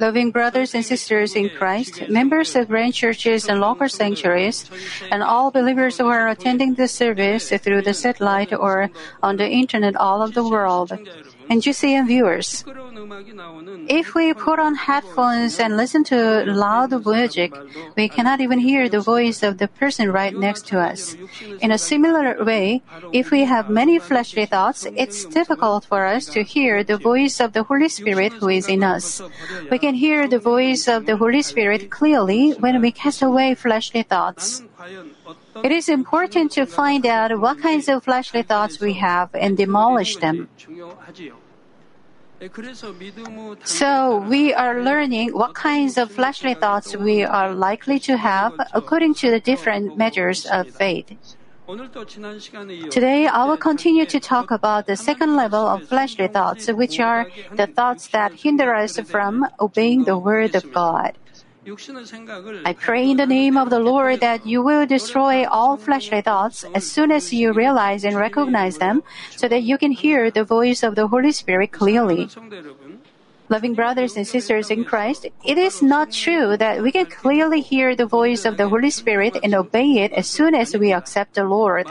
Loving brothers and sisters in Christ, members of branch churches and local sanctuaries, and all believers who are attending the service through the satellite or on the internet all over the world, and GCN viewers. If we put on headphones and listen to loud music, we cannot even hear the voice of the person right next to us. In a similar way, if we have many fleshly thoughts, it's difficult for us to hear the voice of the Holy Spirit who is in us. We can hear the voice of the Holy Spirit clearly when we cast away fleshly thoughts. It is important to find out what kinds of fleshly thoughts we have and demolish them. So we are learning what kinds of fleshly thoughts we are likely to have according to the different measures of faith. Today, I will continue to talk about the second level of fleshly thoughts, which are the thoughts that hinder us from obeying the Word of God. I pray in the name of the Lord that you will destroy all fleshly thoughts as soon as you realize and recognize them so that you can hear the voice of the Holy Spirit clearly. Loving brothers and sisters in Christ, it is not true that we can clearly hear the voice of the Holy Spirit and obey it as soon as we accept the Lord.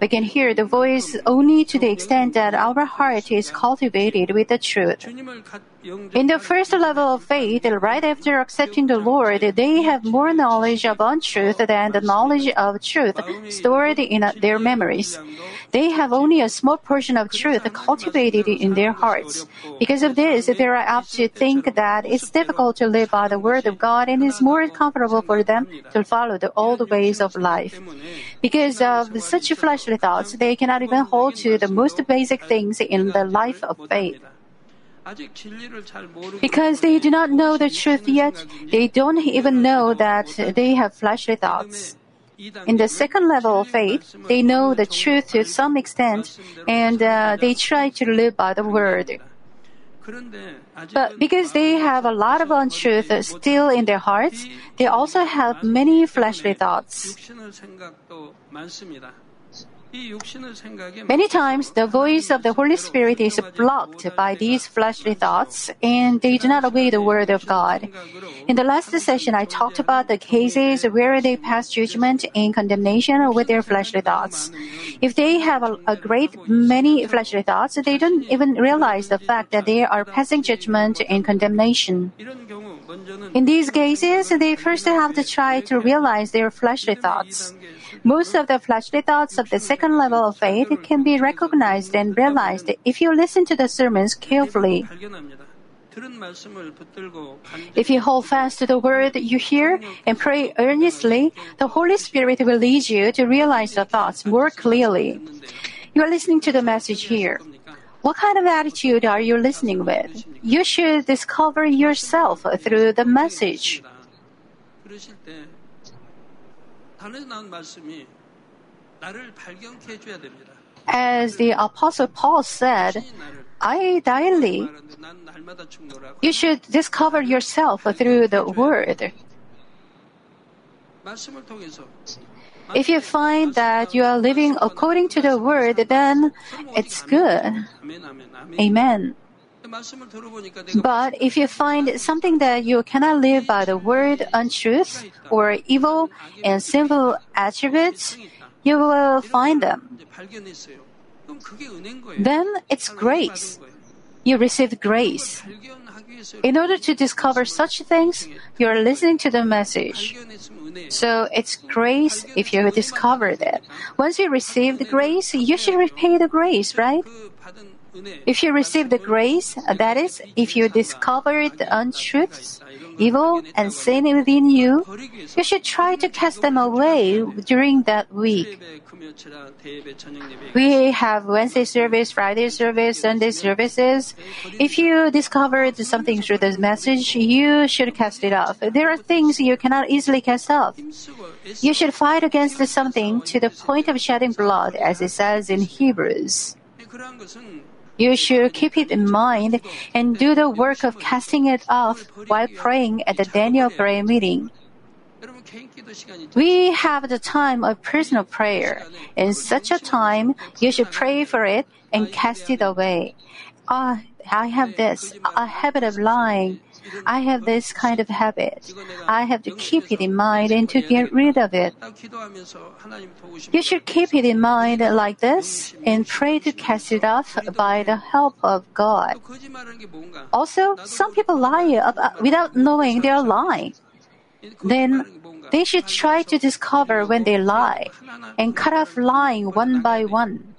We can hear the voice only to the extent that our heart is cultivated with the truth. In the first level of faith, right after accepting the Lord, they have more knowledge of untruth than the knowledge of truth stored in their memories. They have only a small portion of truth cultivated in their hearts. Because of this, they are apt to think that it's difficult to live by the Word of God and it's more comfortable for them to follow the old ways of life. Because of such fleshly thoughts, they cannot even hold to the most basic things in the life of faith. Because they do not know the truth yet, they don't even know that they have fleshly thoughts. In the second level of faith, they know the truth to some extent and uh, they try to live by the word. But because they have a lot of untruth still in their hearts, they also have many fleshly thoughts. Many times, the voice of the Holy Spirit is blocked by these fleshly thoughts, and they do not obey the Word of God. In the last session, I talked about the cases where they pass judgment and condemnation with their fleshly thoughts. If they have a, a great many fleshly thoughts, they don't even realize the fact that they are passing judgment and condemnation. In these cases, they first have to try to realize their fleshly thoughts. Most of the fleshly thoughts of the second level of faith can be recognized and realized if you listen to the sermons carefully. If you hold fast to the word you hear and pray earnestly, the Holy Spirit will lead you to realize the thoughts more clearly. You are listening to the message here. What kind of attitude are you listening with? You should discover yourself through the message. As the Apostle Paul said, I daily, you should discover yourself through the Word. If you find that you are living according to the Word, then it's good. Amen. But if you find something that you cannot live by the word untruth or evil and sinful attributes, you will find them. Then it's grace. You received grace. In order to discover such things, you are listening to the message. So it's grace if you discovered it. Once you receive the grace, you should repay the grace, right? If you receive the grace, that is, if you discover the untruths, evil, and sin within you, you should try to cast them away during that week. We have Wednesday service, Friday service, Sunday services. If you discovered something through this message, you should cast it off. There are things you cannot easily cast off. You should fight against something to the point of shedding blood, as it says in Hebrews. You should keep it in mind and do the work of casting it off while praying at the Daniel prayer meeting. We have the time of personal prayer. In such a time, you should pray for it and cast it away. ah, I have this, a habit of lying. I have this kind of habit. I have to keep it in mind and to get rid of it. You should keep it in mind like this and pray to cast it off by the help of God. Also, some people lie uh, without knowing they are lying. Then they should try to discover when they lie and cut off lying one by one.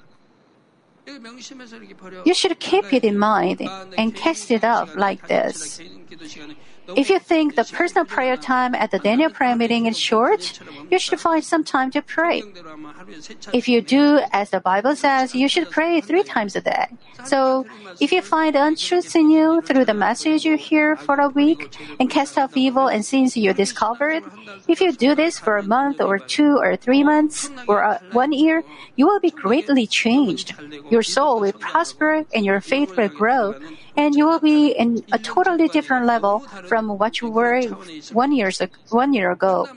You should keep it in mind and cast it off like this. If you think the personal prayer time at the Daniel prayer meeting is short, you should find some time to pray. If you do as the Bible says, you should pray three times a day. So, if you find untruths in you through the message you hear for a week and cast off evil and sins you discovered, if you do this for a month or two or three months or uh, one year, you will be greatly changed. Your soul will prosper and your faith will grow and you will be in a totally different level from what you were one one year ago.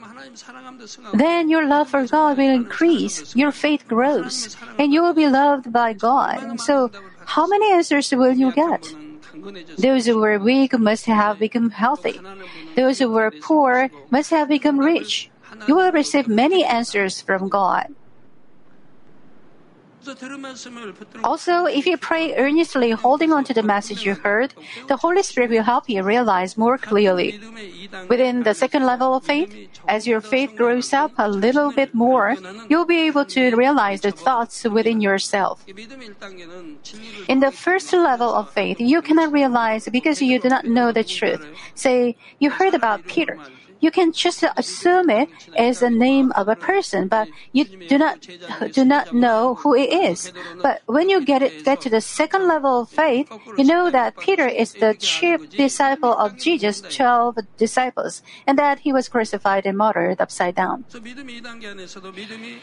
Then your love for God will increase, your faith grows, and you will be loved by God. So, how many answers will you get? Those who were weak must have become healthy. Those who were poor must have become rich. You will receive many answers from God. Also, if you pray earnestly holding on to the message you heard, the Holy Spirit will help you realize more clearly. Within the second level of faith, as your faith grows up a little bit more, you'll be able to realize the thoughts within yourself. In the first level of faith, you cannot realize because you do not know the truth. Say, you heard about Peter you can just assume it as the name of a person, but you do not do not know who it is. But when you get it get to the second level of faith, you know that Peter is the chief disciple of Jesus' twelve disciples, and that he was crucified and martyred upside down.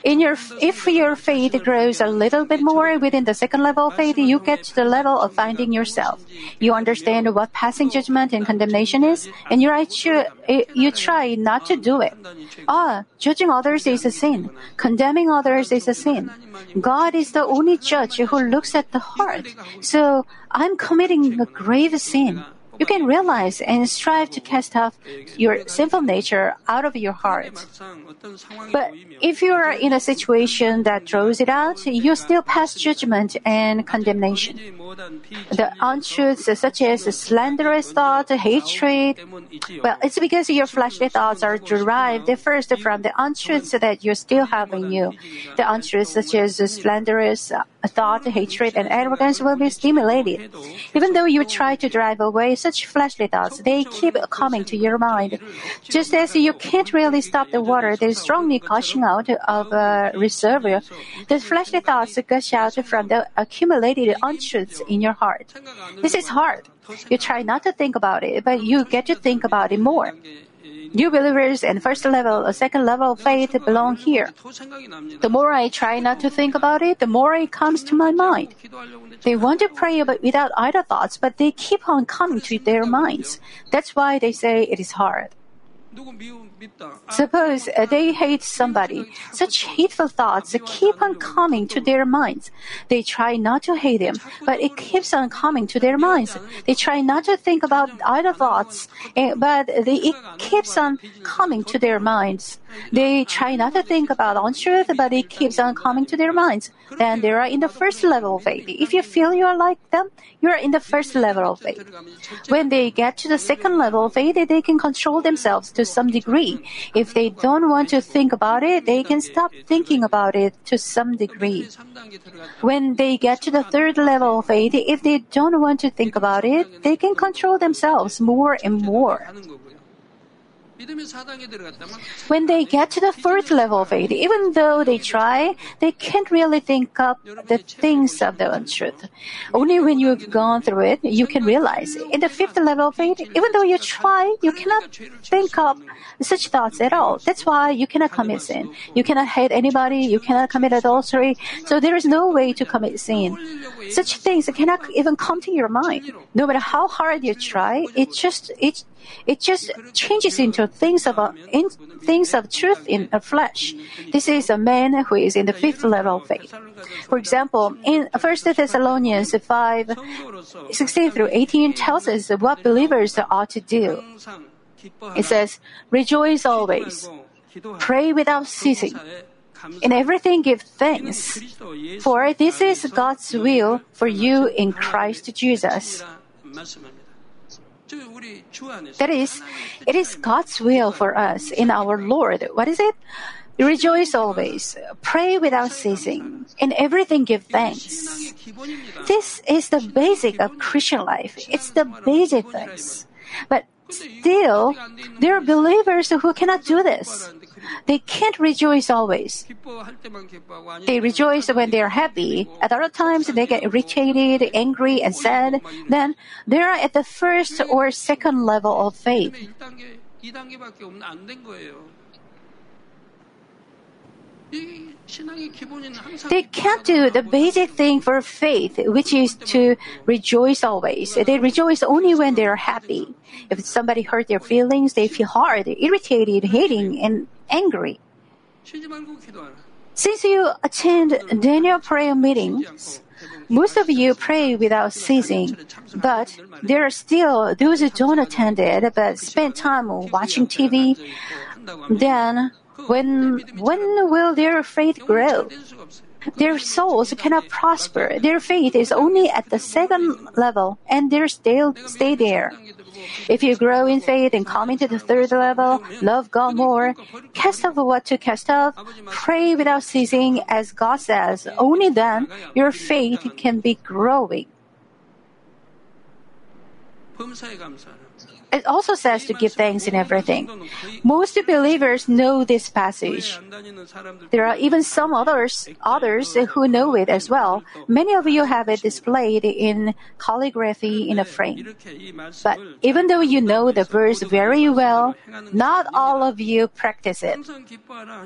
In your if your faith grows a little bit more within the second level of faith, you get to the level of finding yourself. You understand what passing judgment and condemnation is, and you you try not to do it. Ah, judging others is a sin. Condemning others is a sin. God is the only judge who looks at the heart. So I'm committing a grave sin you can realize and strive to cast off your sinful nature out of your heart. But if you are in a situation that throws it out, you still pass judgment and condemnation. The untruths such as slanderous thought, hatred, well, it's because your fleshly thoughts are derived first from the untruths that you still have in you. The untruths such as slanderous thought, hatred, and arrogance will be stimulated. Even though you try to drive away such fleshly thoughts, they keep coming to your mind. Just as you can't really stop the water that is strongly gushing out of uh, a reservoir, the fleshly thoughts gush out from the accumulated untruths in your heart. This is hard. You try not to think about it, but you get to think about it more. New believers and first level, a second level of faith belong here. The more I try not to think about it, the more it comes to my mind. They want to pray but without idle thoughts, but they keep on coming to their minds. That's why they say it is hard. Suppose they hate somebody. Such hateful thoughts keep on coming to their minds. They try not to hate him, but it keeps on coming to their minds. They try not to think about other thoughts, eh, but it keeps on coming to their minds. They try not to think about untruth, but it keeps on coming to their minds. Then they are in the first level of faith. If you feel you are like them, you are in the first level of faith. When they get to the second level of faith, they can control themselves to some degree. If they don't want to think about it, they can stop thinking about it to some degree. When they get to the third level of faith, if they don't want to think about it, they can control themselves more and more. When they get to the fourth level of faith, even though they try, they can't really think up the things of the untruth. Only when you've gone through it, you can realize. In the fifth level of faith, even though you try, you cannot think up such thoughts at all. That's why you cannot commit sin. You cannot hate anybody. You cannot commit adultery. So there is no way to commit sin. Such things cannot even come to your mind. No matter how hard you try, it just it it just changes into things of in, things of truth in a flesh. This is a man who is in the fifth level of faith. For example, in 1 Thessalonians 5, 16 through 18 tells us what believers ought to do. It says, Rejoice always, pray without ceasing. In everything give thanks, for this is God's will for you in Christ Jesus. That is, it is God's will for us in our Lord. What is it? Rejoice always, pray without ceasing, in everything give thanks. This is the basic of Christian life. It's the basic things. But still, there are believers who cannot do this. They can't rejoice always. They rejoice when they are happy. At other times, they get irritated, angry, and sad. Then they are at the first or second level of faith. They can't do the basic thing for faith, which is to rejoice always. They rejoice only when they are happy. If somebody hurt their feelings, they feel hard, irritated, hating, and angry. Since you attend Daniel prayer meetings, most of you pray without ceasing, but there are still those who don't attend it but spend time watching TV. Then when, when will their faith grow? Their souls cannot prosper. Their faith is only at the second level, and they still stay there. If you grow in faith and come into the third level, love God more, cast off what to cast off, pray without ceasing, as God says, only then your faith can be growing. It also says to give thanks in everything. Most believers know this passage. There are even some others, others who know it as well. Many of you have it displayed in calligraphy in a frame. But even though you know the verse very well, not all of you practice it.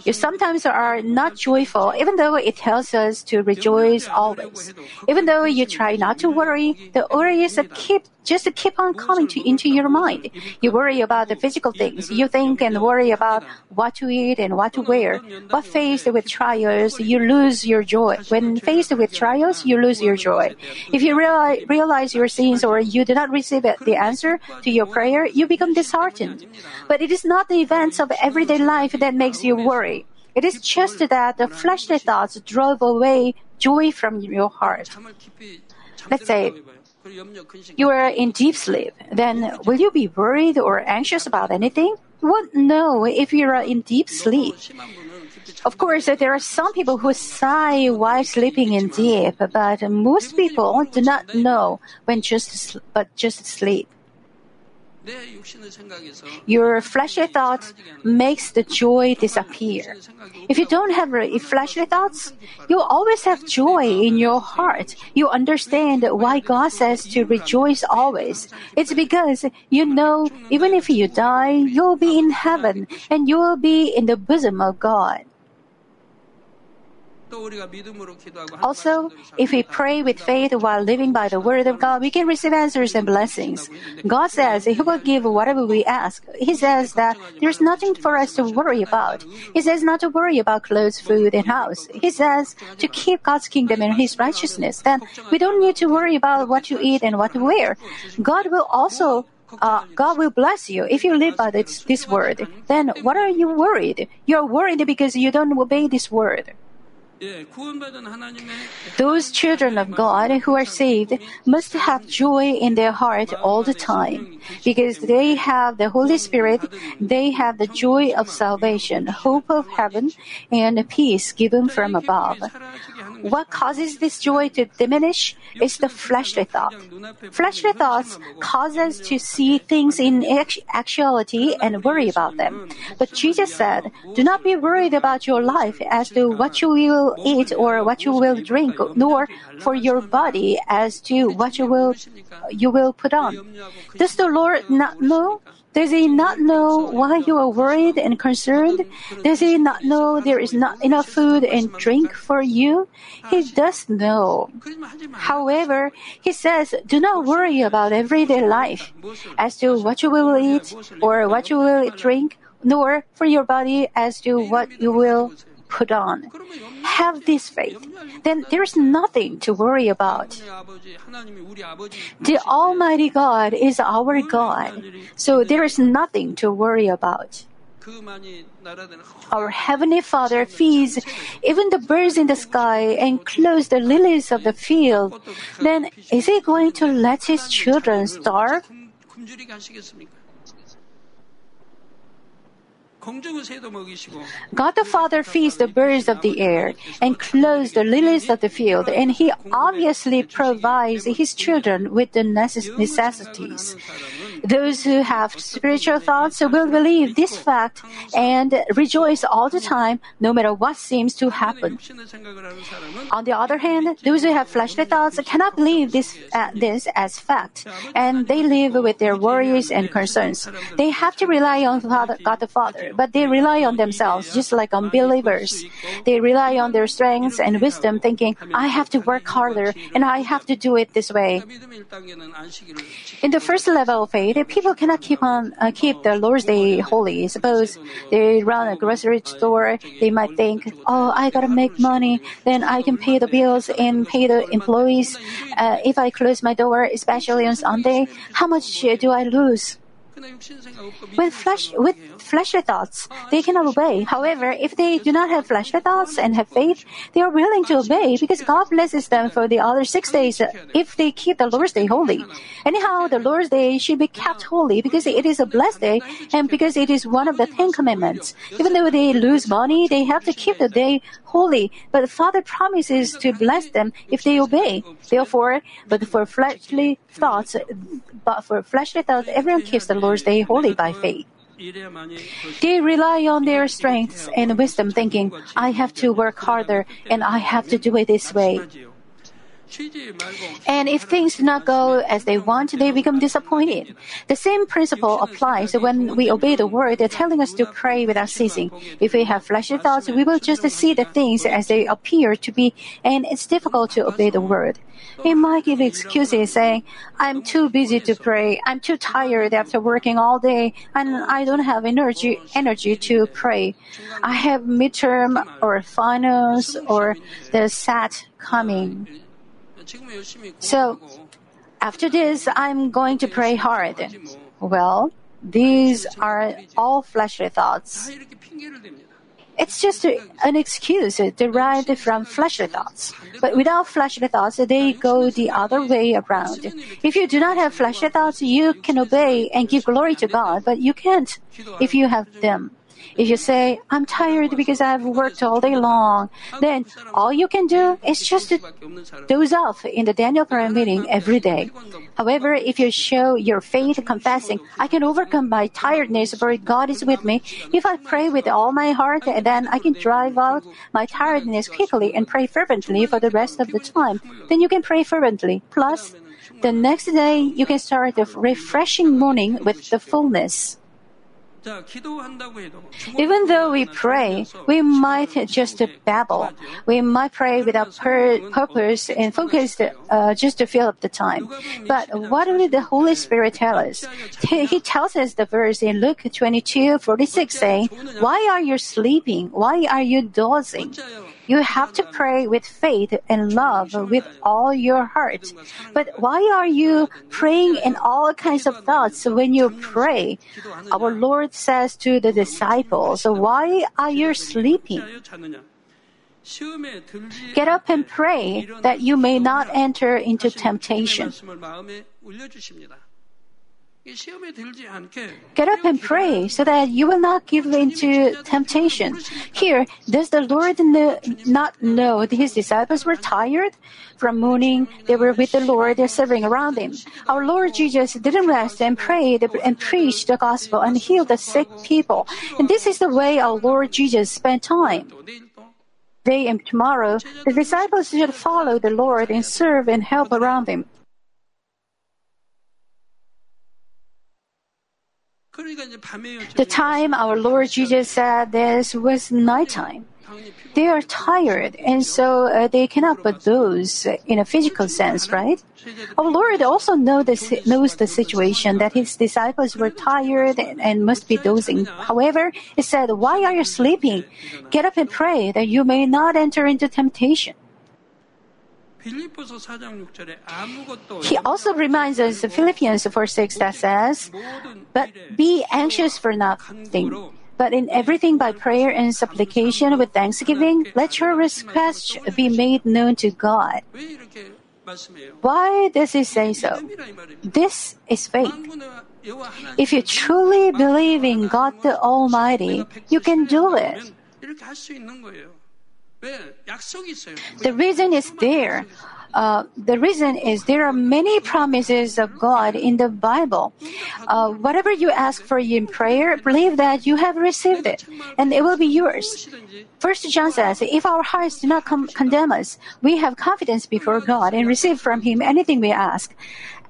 You sometimes are not joyful, even though it tells us to rejoice always. Even though you try not to worry, the worries keep just keep on coming to, into your mind. You worry about the physical things. You think and worry about what to eat and what to wear. But faced with trials, you lose your joy. When faced with trials, you lose your joy. If you realize, realize your sins or you do not receive the answer to your prayer, you become disheartened. But it is not the events of everyday life that makes you worry. It is just that the fleshly thoughts drove away joy from your heart. Let's say you are in deep sleep, then will you be worried or anxious about anything? Won't know if you are in deep sleep. Of course, there are some people who sigh while sleeping in deep, but most people do not know when just but just sleep. Your fleshly thoughts makes the joy disappear. If you don't have fleshly thoughts, you always have joy in your heart. You understand why God says to rejoice always. It's because you know even if you die, you'll be in heaven and you will be in the bosom of God. Also, if we pray with faith while living by the word of God, we can receive answers and blessings. God says He will give whatever we ask. He says that there's nothing for us to worry about. He says not to worry about clothes, food, and house. He says to keep God's kingdom and His righteousness. Then we don't need to worry about what to eat and what to wear. God will also uh, God will bless you if you live by this, this word. Then what are you worried? You're worried because you don't obey this word. Those children of God who are saved must have joy in their heart all the time because they have the Holy Spirit, they have the joy of salvation, hope of heaven, and peace given from above. What causes this joy to diminish is the fleshly thought. Fleshly thoughts cause us to see things in actuality and worry about them. But Jesus said, Do not be worried about your life as to what you will eat or what you will drink, nor for your body as to what you will you will put on. Does the Lord not know Does he not know why you are worried and concerned? Does he not know there is not enough food and drink for you? He does know. However, he says, do not worry about everyday life as to what you will eat or what you will drink, nor for your body as to what you will put on. Have this faith. Then there is nothing to worry about. The Almighty God is our God, so there is nothing to worry about. Our Heavenly Father feeds even the birds in the sky and clothes the lilies of the field. Then is He going to let His children starve? God the Father feeds the birds of the air and clothes the lilies of the field, and He obviously provides His children with the necessities. Those who have spiritual thoughts will believe this fact and rejoice all the time, no matter what seems to happen. On the other hand, those who have fleshly thoughts cannot believe this, uh, this as fact, and they live with their worries and concerns. They have to rely on Father, God the Father, but they rely on themselves, just like unbelievers. They rely on their strengths and wisdom, thinking, I have to work harder and I have to do it this way. In the first level of faith, people cannot keep on uh, keep the Lord's Day holy. Suppose they run a grocery store, they might think, "Oh, I gotta make money, then I can pay the bills and pay the employees. Uh, if I close my door, especially on Sunday, how much do I lose?" With flesh, with fleshly thoughts, they cannot obey. However, if they do not have fleshly thoughts and have faith, they are willing to obey because God blesses them for the other six days if they keep the Lord's Day holy. Anyhow, the Lord's Day should be kept holy because it is a blessed day and because it is one of the Ten Commandments. Even though they lose money, they have to keep the day holy, but the Father promises to bless them if they obey. Therefore, but for fleshly thoughts, but for fleshly thoughts, everyone keeps the Lord's Day holy by faith. They rely on their strengths and wisdom, thinking, I have to work harder and I have to do it this way. And if things do not go as they want, they become disappointed. The same principle applies when we obey the word they're telling us to pray without ceasing. If we have fleshly thoughts, we will just see the things as they appear to be, and it's difficult to obey the word. We might give excuses saying, I'm too busy to pray, I'm too tired after working all day, and I don't have energy, energy to pray. I have midterm or finals or the SAT coming. So, after this, I'm going to pray hard. Well, these are all fleshly thoughts. It's just an excuse derived from fleshly thoughts. But without fleshly thoughts, they go the other way around. If you do not have fleshly thoughts, you can obey and give glory to God, but you can't if you have them. If you say, I'm tired because I've worked all day long, then all you can do is just to doze off in the Daniel prayer meeting every day. However, if you show your faith confessing, I can overcome my tiredness for God is with me. If I pray with all my heart, then I can drive out my tiredness quickly and pray fervently for the rest of the time. Then you can pray fervently. Plus, the next day you can start a refreshing morning with the fullness. Even though we pray, we might just babble. We might pray without pur- purpose and focus uh, just to fill up the time. But what did the Holy Spirit tell us? He tells us the verse in Luke 22, 46 saying, Why are you sleeping? Why are you dozing? You have to pray with faith and love with all your heart. But why are you praying in all kinds of thoughts when you pray? Our Lord says to the disciples, Why are you sleeping? Get up and pray that you may not enter into temptation. Get up and pray so that you will not give in to temptation. Here, does the Lord know, not know that his disciples were tired? From morning, they were with the Lord they're serving around him. Our Lord Jesus didn't rest and prayed and preached the gospel and healed the sick people. And this is the way our Lord Jesus spent time. Day and tomorrow, the disciples should follow the Lord and serve and help around him. The time our Lord Jesus said this was nighttime. They are tired, and so uh, they cannot but doze in a physical sense, right? Our Lord also know this, knows the situation that his disciples were tired and, and must be dozing. However, he said, Why are you sleeping? Get up and pray that you may not enter into temptation. He also reminds us Philippians 4 6 that says, But be anxious for nothing. But in everything by prayer and supplication with thanksgiving, let your requests be made known to God. Why does he say so? This is faith. If you truly believe in God the Almighty, you can do it. The reason is there. Uh, the reason is there are many promises of God in the Bible. Uh, whatever you ask for in prayer, believe that you have received it, and it will be yours. First John says, "If our hearts do not com- condemn us, we have confidence before God and receive from Him anything we ask."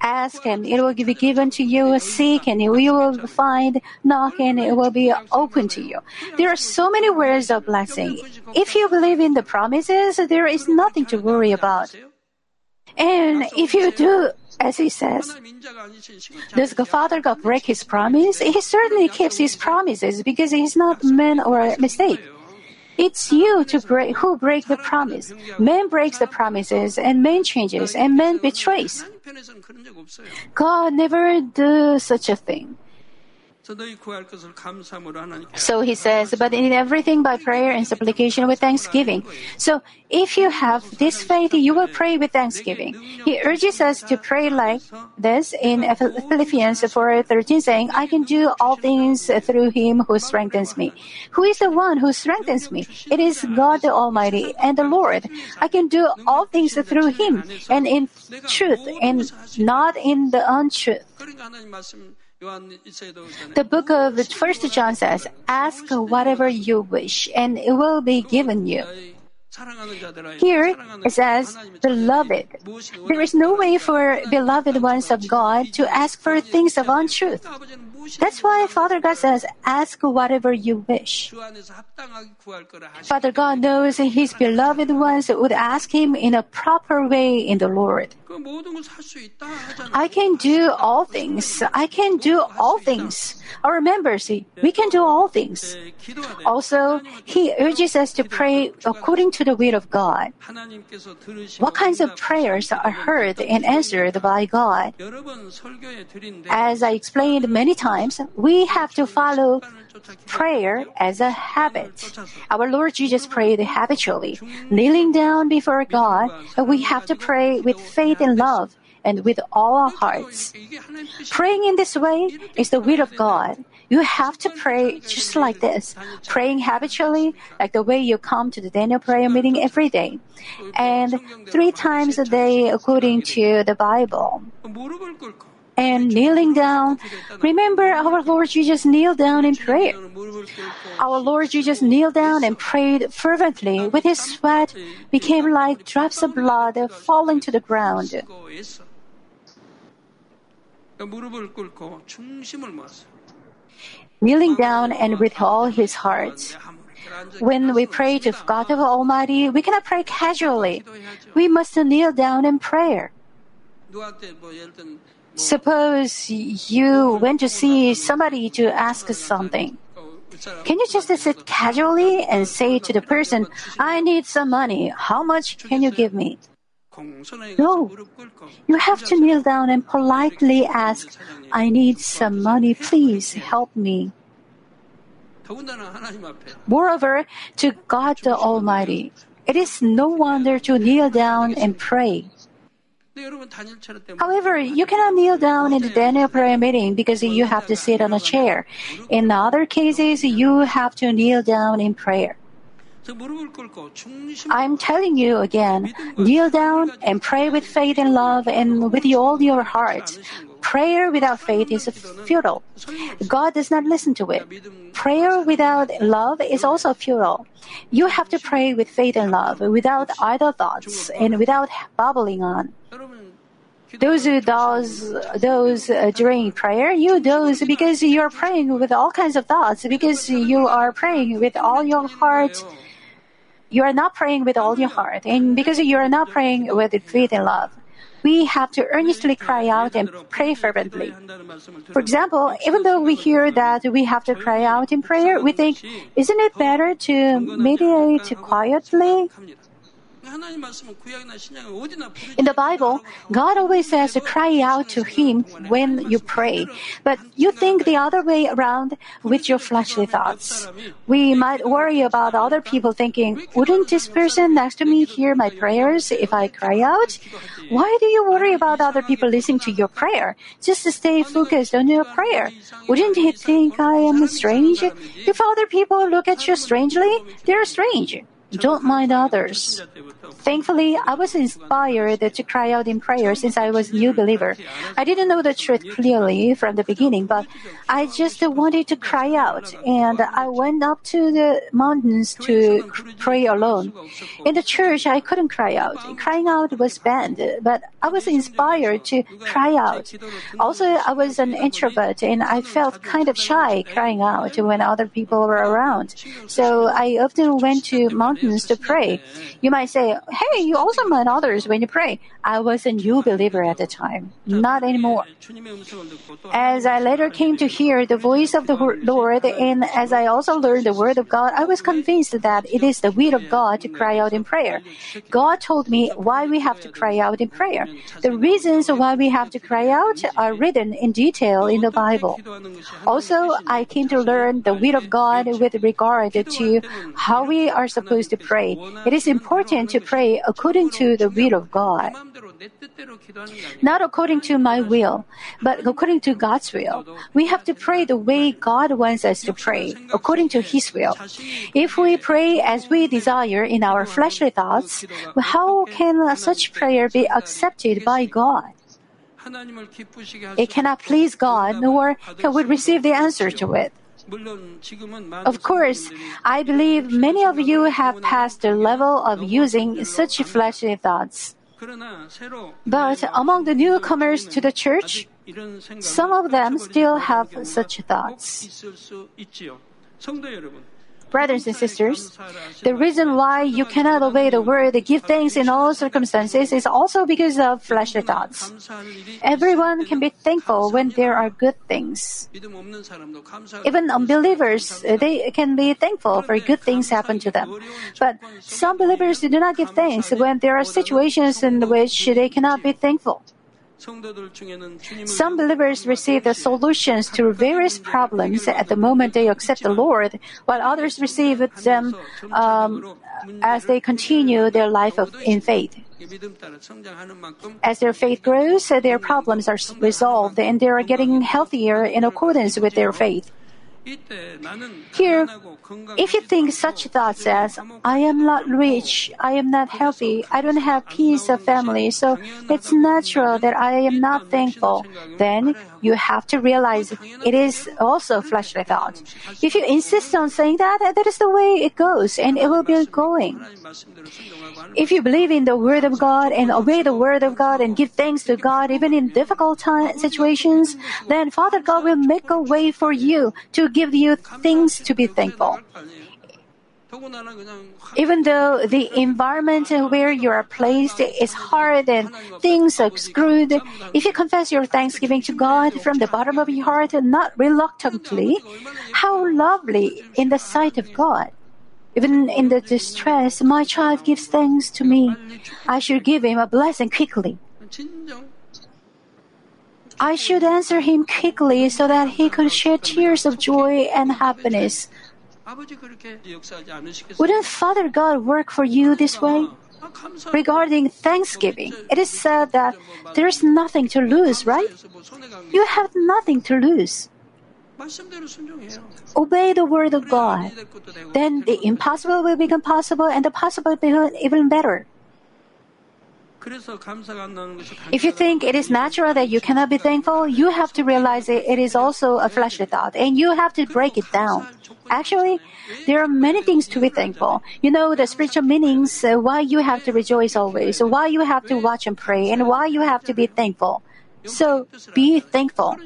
Ask and it will be given to you. Seek and you will find. Knock and it will be open to you. There are so many words of blessing. If you believe in the promises, there is nothing to worry about. And if you do as he says, does the Father God break his promise? He certainly keeps his promises because he's not man or a mistake. It's you to break, who break the promise. Man breaks the promises, and man changes, and man betrays. God never does such a thing. So he says, but in everything by prayer and supplication with thanksgiving. So if you have this faith, you will pray with thanksgiving. He urges us to pray like this in Philippians 4:13, saying, "I can do all things through Him who strengthens me." Who is the one who strengthens me? It is God the Almighty and the Lord. I can do all things through Him, and in truth, and not in the untruth. The book of First John says, "Ask whatever you wish, and it will be given you." Here it says, beloved. There is no way for beloved ones of God to ask for things of untruth. That's why Father God says, ask whatever you wish. Father God knows His beloved ones would ask Him in a proper way in the Lord. I can do all things. I can do all things. Our members, we can do all things. Also, He urges us to pray according to the will of God. What kinds of prayers are heard and answered by God? As I explained many times, we have to follow prayer as a habit. Our Lord Jesus prayed habitually, kneeling down before God, and we have to pray with faith and love and with all our hearts. Praying in this way is the will of God. You have to pray just like this, praying habitually, like the way you come to the Daniel prayer meeting every day, and three times a day according to the Bible and kneeling down. Remember, our Lord Jesus kneeled down in prayer. Our Lord Jesus kneeled down and prayed fervently, with his sweat became like drops of blood falling to the ground. Kneeling down and with all his heart. When we pray to God the Almighty, we cannot pray casually. We must kneel down in prayer. Suppose you went to see somebody to ask something. Can you just sit casually and say to the person, I need some money. How much can you give me? No. You have to kneel down and politely ask, I need some money. Please help me. Moreover, to God the Almighty, it is no wonder to kneel down and pray. However, you cannot kneel down in the Daniel prayer meeting because you have to sit on a chair. In other cases, you have to kneel down in prayer. I'm telling you again, kneel down and pray with faith and love and with all your heart. Prayer without faith is futile. God does not listen to it. Prayer without love is also futile. You have to pray with faith and love, without idle thoughts, and without babbling on. Those who does those uh, during prayer, you doze because you are praying with all kinds of thoughts, because you are praying with all your heart. You are not praying with all your heart, and because you are not praying with faith and love. We have to earnestly cry out and pray fervently. For example, even though we hear that we have to cry out in prayer, we think, isn't it better to meditate quietly? In the Bible, God always says to cry out to Him when you pray, but you think the other way around with your fleshly thoughts. We might worry about other people thinking, wouldn't this person next to me hear my prayers if I cry out? Why do you worry about other people listening to your prayer? Just stay focused on your prayer. Wouldn't he think I am strange? If other people look at you strangely, they're strange. Don't mind others. Thankfully, I was inspired to cry out in prayer since I was a new believer. I didn't know the truth clearly from the beginning, but I just wanted to cry out, and I went up to the mountains to pray alone. In the church, I couldn't cry out. Crying out was banned, but I was inspired to cry out. Also, I was an introvert, and I felt kind of shy crying out when other people were around. So I often went to mountains to pray. You might say, hey, you also met others when you pray. I was a new believer at the time, not anymore. As I later came to hear the voice of the Lord, and as I also learned the word of God, I was convinced that it is the will of God to cry out in prayer. God told me why we have to cry out in prayer. The reasons why we have to cry out are written in detail in the Bible. Also, I came to learn the will of God with regard to how we are supposed to pray. It is important to pray according to the will of God. Not according to my will, but according to God's will. We have to pray the way God wants us to pray, according to His will. If we pray as we desire in our fleshly thoughts, how can such prayer be accepted by God? It cannot please God, nor can we receive the answer to it. Of course, I believe many of you have passed the level of using such fleshly thoughts. But among the newcomers to the church, some of them still have such thoughts. Brothers and sisters, the reason why you cannot obey the word, give thanks in all circumstances, is also because of fleshly thoughts. Everyone can be thankful when there are good things. Even unbelievers, they can be thankful for good things happen to them. But some believers do not give thanks when there are situations in which they cannot be thankful. Some believers receive the solutions to various problems at the moment they accept the Lord, while others receive them um, as they continue their life of, in faith. As their faith grows, their problems are resolved and they are getting healthier in accordance with their faith. Here, if you think such thoughts as, I am not rich, I am not healthy, I don't have peace of family, so it's natural that I am not thankful, then you have to realize it is also a fleshly thought. If you insist on saying that, that is the way it goes, and it will be going. If you believe in the Word of God and obey the Word of God and give thanks to God even in difficult time, situations, then Father God will make a way for you to give you things to be thankful. Even though the environment where you are placed is hard and things are screwed, if you confess your thanksgiving to God from the bottom of your heart, and not reluctantly, how lovely in the sight of God. Even in the distress, my child gives thanks to me. I should give him a blessing quickly. I should answer him quickly so that he could shed tears of joy and happiness. Wouldn't Father God work for you this way? Regarding Thanksgiving, it is said that there is nothing to lose, right? You have nothing to lose. Obey the word of God. Then the impossible will become possible and the possible will become even better. If you think it is natural that you cannot be thankful, you have to realize it, it is also a fleshly thought and you have to break it down. Actually, there are many things to be thankful. You know the spiritual meanings, uh, why you have to rejoice always, why you have to watch and pray, and why you have to be thankful. So be thankful.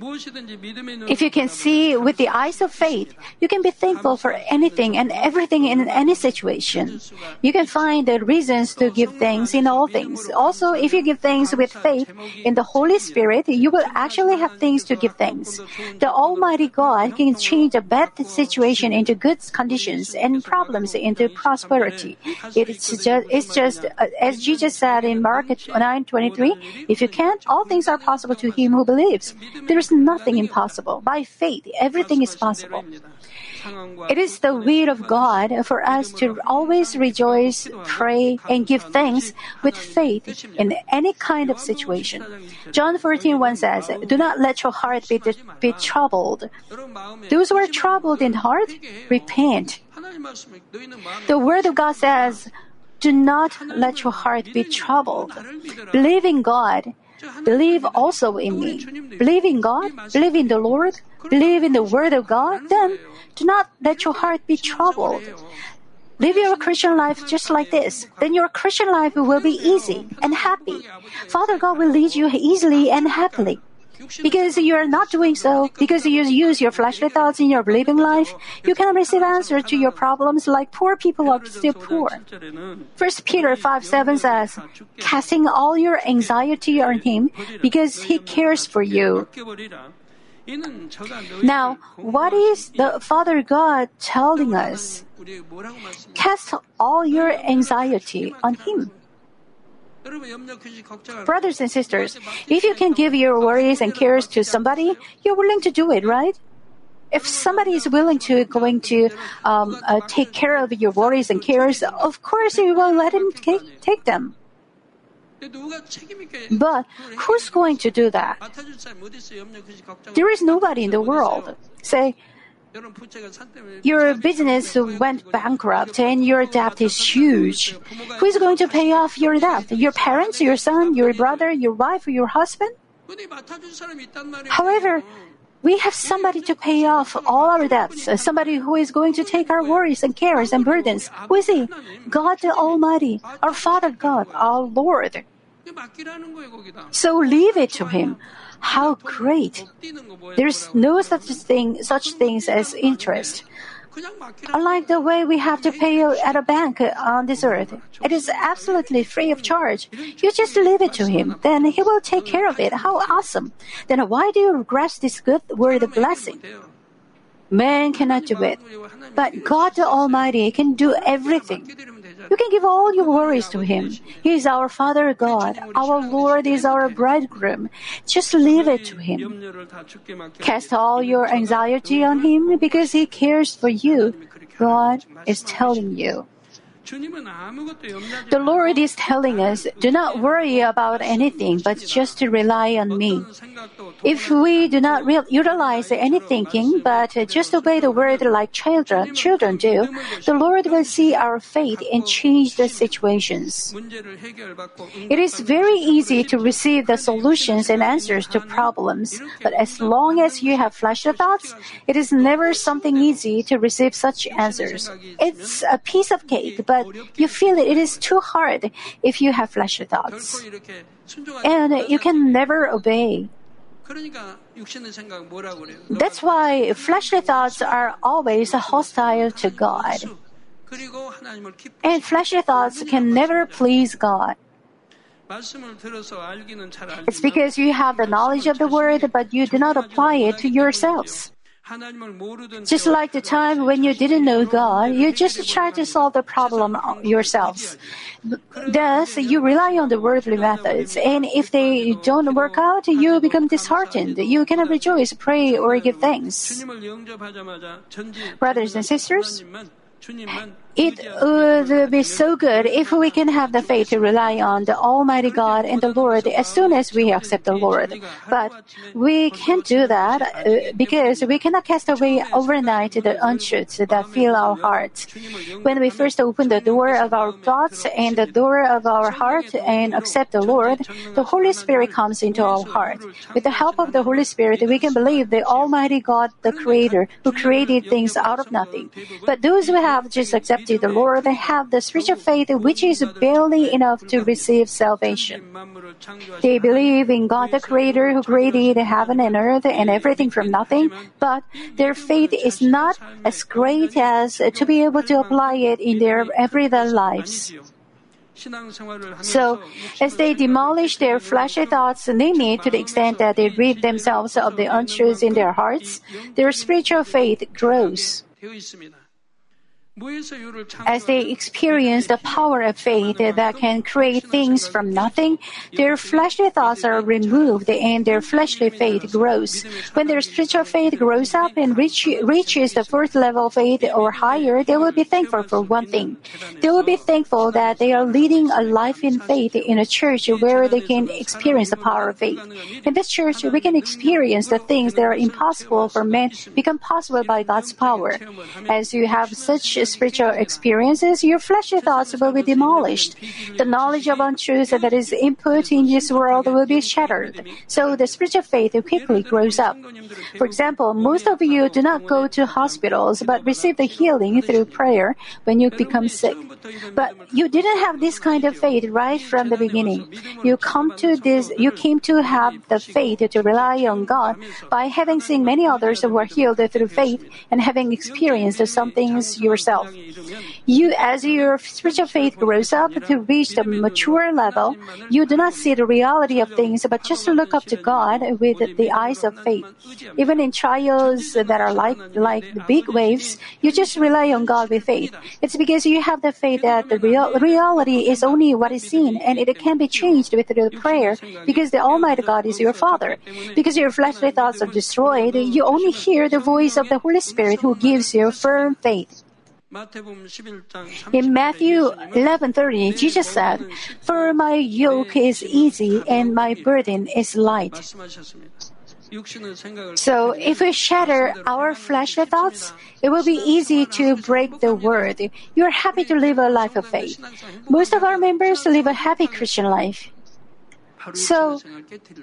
If you can see with the eyes of faith, you can be thankful for anything and everything in any situation. You can find the reasons to give thanks in all things. Also, if you give thanks with faith in the Holy Spirit, you will actually have things to give thanks. The Almighty God can change a bad situation into good conditions and problems into prosperity. It's just, it's just uh, as Jesus said in Mark 9:23, if you can't, all things are possible to him who believes. There is nothing impossible. By faith, everything is possible. It is the will of God for us to always rejoice, pray, and give thanks with faith in any kind of situation. John 14 1 says, Do not let your heart be, be troubled. Those who are troubled in heart, repent. The Word of God says, Do not let your heart be troubled. Believe in God Believe also in me. Believe in God, believe in the Lord, believe in the Word of God, then do not let your heart be troubled. Live your Christian life just like this. Then your Christian life will be easy and happy. Father God will lead you easily and happily. Because you are not doing so, because you use your fleshly thoughts in your believing life, you cannot receive answers to your problems like poor people are still poor. 1 Peter 5 7 says, Casting all your anxiety on Him because He cares for you. Now, what is the Father God telling us? Cast all your anxiety on Him. Brothers and sisters, if you can give your worries and cares to somebody, you're willing to do it, right? If somebody is willing to going to um, uh, take care of your worries and cares, of course you will let him take, take them. But who's going to do that? There is nobody in the world. Say, your business went bankrupt and your debt is huge. Who is going to pay off your debt? Your parents, your son, your brother, your wife, your husband? However, we have somebody to pay off all our debts, uh, somebody who is going to take our worries and cares and burdens. Who is He? God the Almighty, our Father God, our Lord. So leave it to Him. How great! There's no such thing, such things as interest. Unlike the way we have to pay at a bank on this earth, it is absolutely free of charge. You just leave it to Him, then He will take care of it. How awesome! Then why do you grasp this good word of blessing? Man cannot do it, but God the Almighty can do everything. You can give all your worries to Him. He is our Father God. Our Lord is our bridegroom. Just leave it to Him. Cast all your anxiety on Him because He cares for you. God is telling you. The Lord is telling us, do not worry about anything, but just to rely on me. If we do not re- utilize any thinking, but just obey the word like children, children do, the Lord will see our faith and change the situations. It is very easy to receive the solutions and answers to problems, but as long as you have fleshly thoughts, it is never something easy to receive such answers. It's a piece of cake, but you feel it. it is too hard if you have fleshly thoughts. And you can never obey. That's why fleshly thoughts are always hostile to God. And fleshly thoughts can never please God. It's because you have the knowledge of the word, but you do not apply it to yourselves. Just like the time when you didn't know God, you just try to solve the problem yourselves. Thus, you rely on the worldly methods, and if they don't work out, you become disheartened. You cannot rejoice, pray, or give thanks. Brothers and sisters, It would be so good if we can have the faith to rely on the Almighty God and the Lord as soon as we accept the Lord. But we can't do that uh, because we cannot cast away overnight the untruths that fill our hearts. When we first open the door of our thoughts and the door of our heart and accept the Lord, the Holy Spirit comes into our heart. With the help of the Holy Spirit, we can believe the Almighty God, the Creator, who created things out of nothing. But those who have just accepted accepted the Lord they have the spiritual faith which is barely enough to receive salvation. They believe in God the Creator who created heaven and earth and everything from nothing, but their faith is not as great as to be able to apply it in their everyday lives. So, as they demolish their fleshly thoughts, namely to the extent that they rid themselves of the untruths in their hearts, their spiritual faith grows. As they experience the power of faith that can create things from nothing, their fleshly thoughts are removed and their fleshly faith grows. When their spiritual faith grows up and reach, reaches the first level of faith or higher, they will be thankful for one thing. They will be thankful that they are leading a life in faith in a church where they can experience the power of faith. In this church, we can experience the things that are impossible for men become possible by God's power. As you have such spiritual experiences, your fleshly thoughts will be demolished. The knowledge of untruth that is input in this world will be shattered. So the spiritual faith quickly grows up. For example, most of you do not go to hospitals but receive the healing through prayer when you become sick. But you didn't have this kind of faith right from the beginning. You come to this, you came to have the faith to rely on God by having seen many others who were healed through faith and having experienced some things yourself yourself. You, as your spiritual faith grows up to reach the mature level, you do not see the reality of things, but just look up to God with the eyes of faith. Even in trials that are like like big waves, you just rely on God with faith. It's because you have the faith that the real reality is only what is seen, and it can be changed with the prayer because the Almighty God is your Father. Because your fleshly thoughts are destroyed, you only hear the voice of the Holy Spirit who gives you firm faith. In Matthew 11:30, Jesus said, "For my yoke is easy and my burden is light." So, if we shatter our fleshly thoughts, it will be easy to break the word. You are happy to live a life of faith. Most of our members live a happy Christian life. So,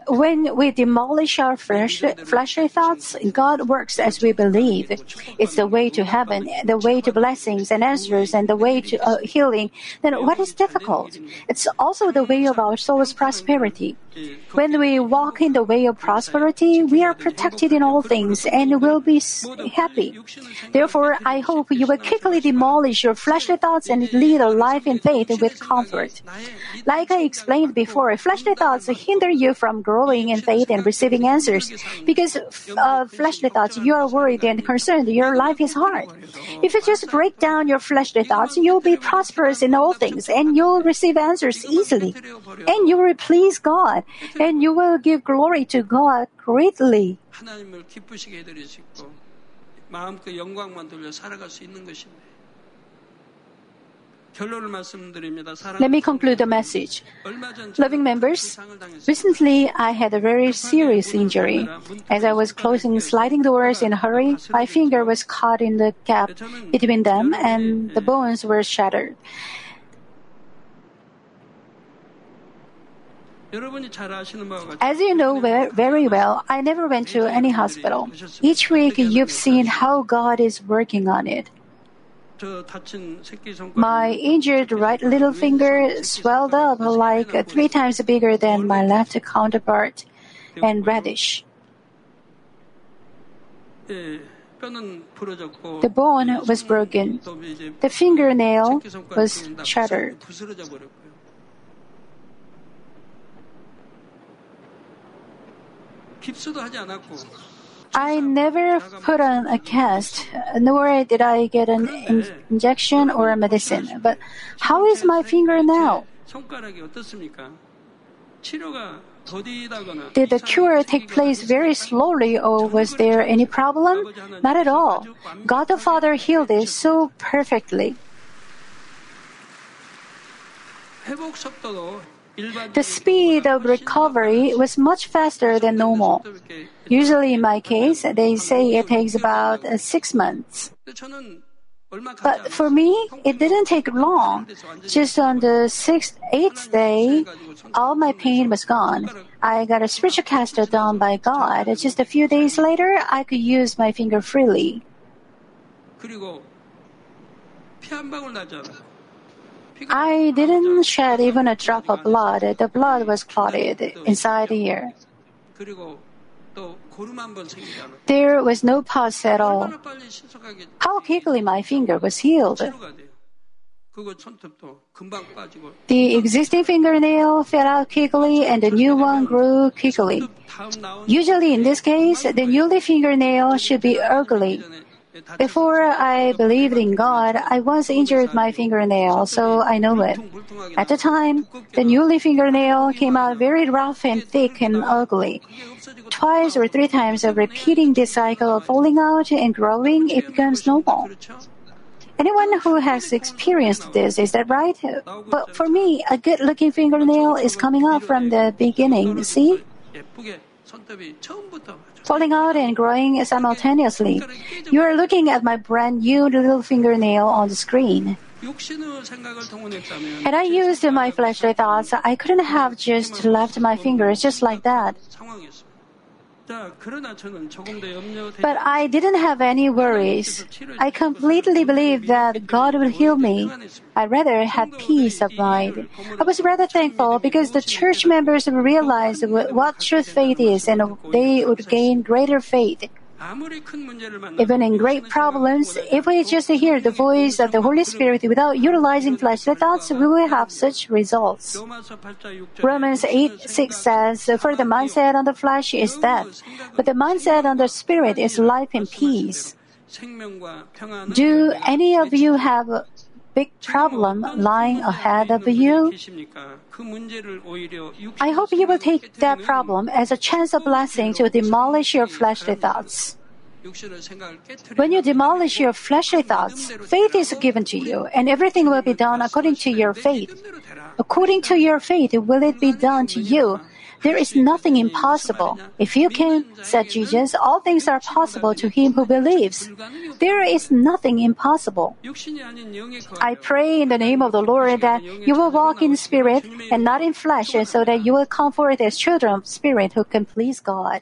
when we demolish our flesh, fleshly thoughts, God works as we believe. It's the way to heaven, the way to blessings and answers, and the way to uh, healing. Then what is difficult? It's also the way of our soul's prosperity. When we walk in the way of prosperity, we are protected in all things and will be happy. Therefore, I hope you will quickly demolish your fleshly thoughts and lead a life in faith with comfort. Like I explained before, fleshly thoughts hinder you from growing in faith and receiving answers. Because of uh, fleshly thoughts, you are worried and concerned. Your life is hard. If you just break down your fleshly thoughts, you'll be prosperous in all things and you'll receive answers easily. And you will please God and you will give glory to God greatly. 하나님을 기쁘시게 해드릴 수 있고 마음껏 영광만 돌려 살아갈 수 있는 것입니다. Let me conclude the message. Loving members, recently I had a very serious injury. As I was closing sliding doors in a hurry, my finger was caught in the gap between them and the bones were shattered. As you know very well, I never went to any hospital. Each week you've seen how God is working on it. My injured right little finger swelled up like three times bigger than my left counterpart and reddish. The bone was broken. The fingernail was shattered. I never put on a cast, nor did I get an in- injection or a medicine. But how is my finger now? Did the cure take place very slowly, or was there any problem? Not at all. God the Father healed it so perfectly. The speed of recovery was much faster than normal. Usually, in my case, they say it takes about uh, six months. But for me, it didn't take long. Just on the sixth, eighth day, all my pain was gone. I got a spiritual caster done by God. Just a few days later, I could use my finger freely. I didn't shed even a drop of blood. The blood was clotted inside the ear. There was no pus at all. How quickly my finger was healed. The existing fingernail fell out quickly and the new one grew quickly. Usually in this case, the newly fingernail should be ugly. Before I believed in God, I once injured my fingernail, so I know it. At the time, the newly fingernail came out very rough and thick and ugly. Twice or three times of repeating this cycle of falling out and growing, it becomes normal. Anyone who has experienced this, is that right? But for me, a good looking fingernail is coming out from the beginning, see? Falling out and growing simultaneously. You are looking at my brand new little fingernail on the screen. Had I used my fleshly thoughts, I couldn't have just left my fingers just like that. But I didn't have any worries. I completely believed that God would heal me. I rather had peace of mind. I was rather thankful because the church members realized what true faith is and they would gain greater faith. Even in great problems, if we just hear the voice of the Holy Spirit without utilizing fleshly thoughts, we will have such results. Romans 8 6 says, For the mindset on the flesh is death, but the mindset on the spirit is life and peace. Do any of you have big problem lying ahead of you? I hope you will take that problem as a chance of blessing to demolish your fleshly thoughts. When you demolish your fleshly thoughts, faith is given to you, and everything will be done according to your faith. According to your faith, will it be done to you? There is nothing impossible. If you can, said Jesus, all things are possible to him who believes. There is nothing impossible. I pray in the name of the Lord that you will walk in spirit and not in flesh, so that you will come forth as children of spirit who can please God.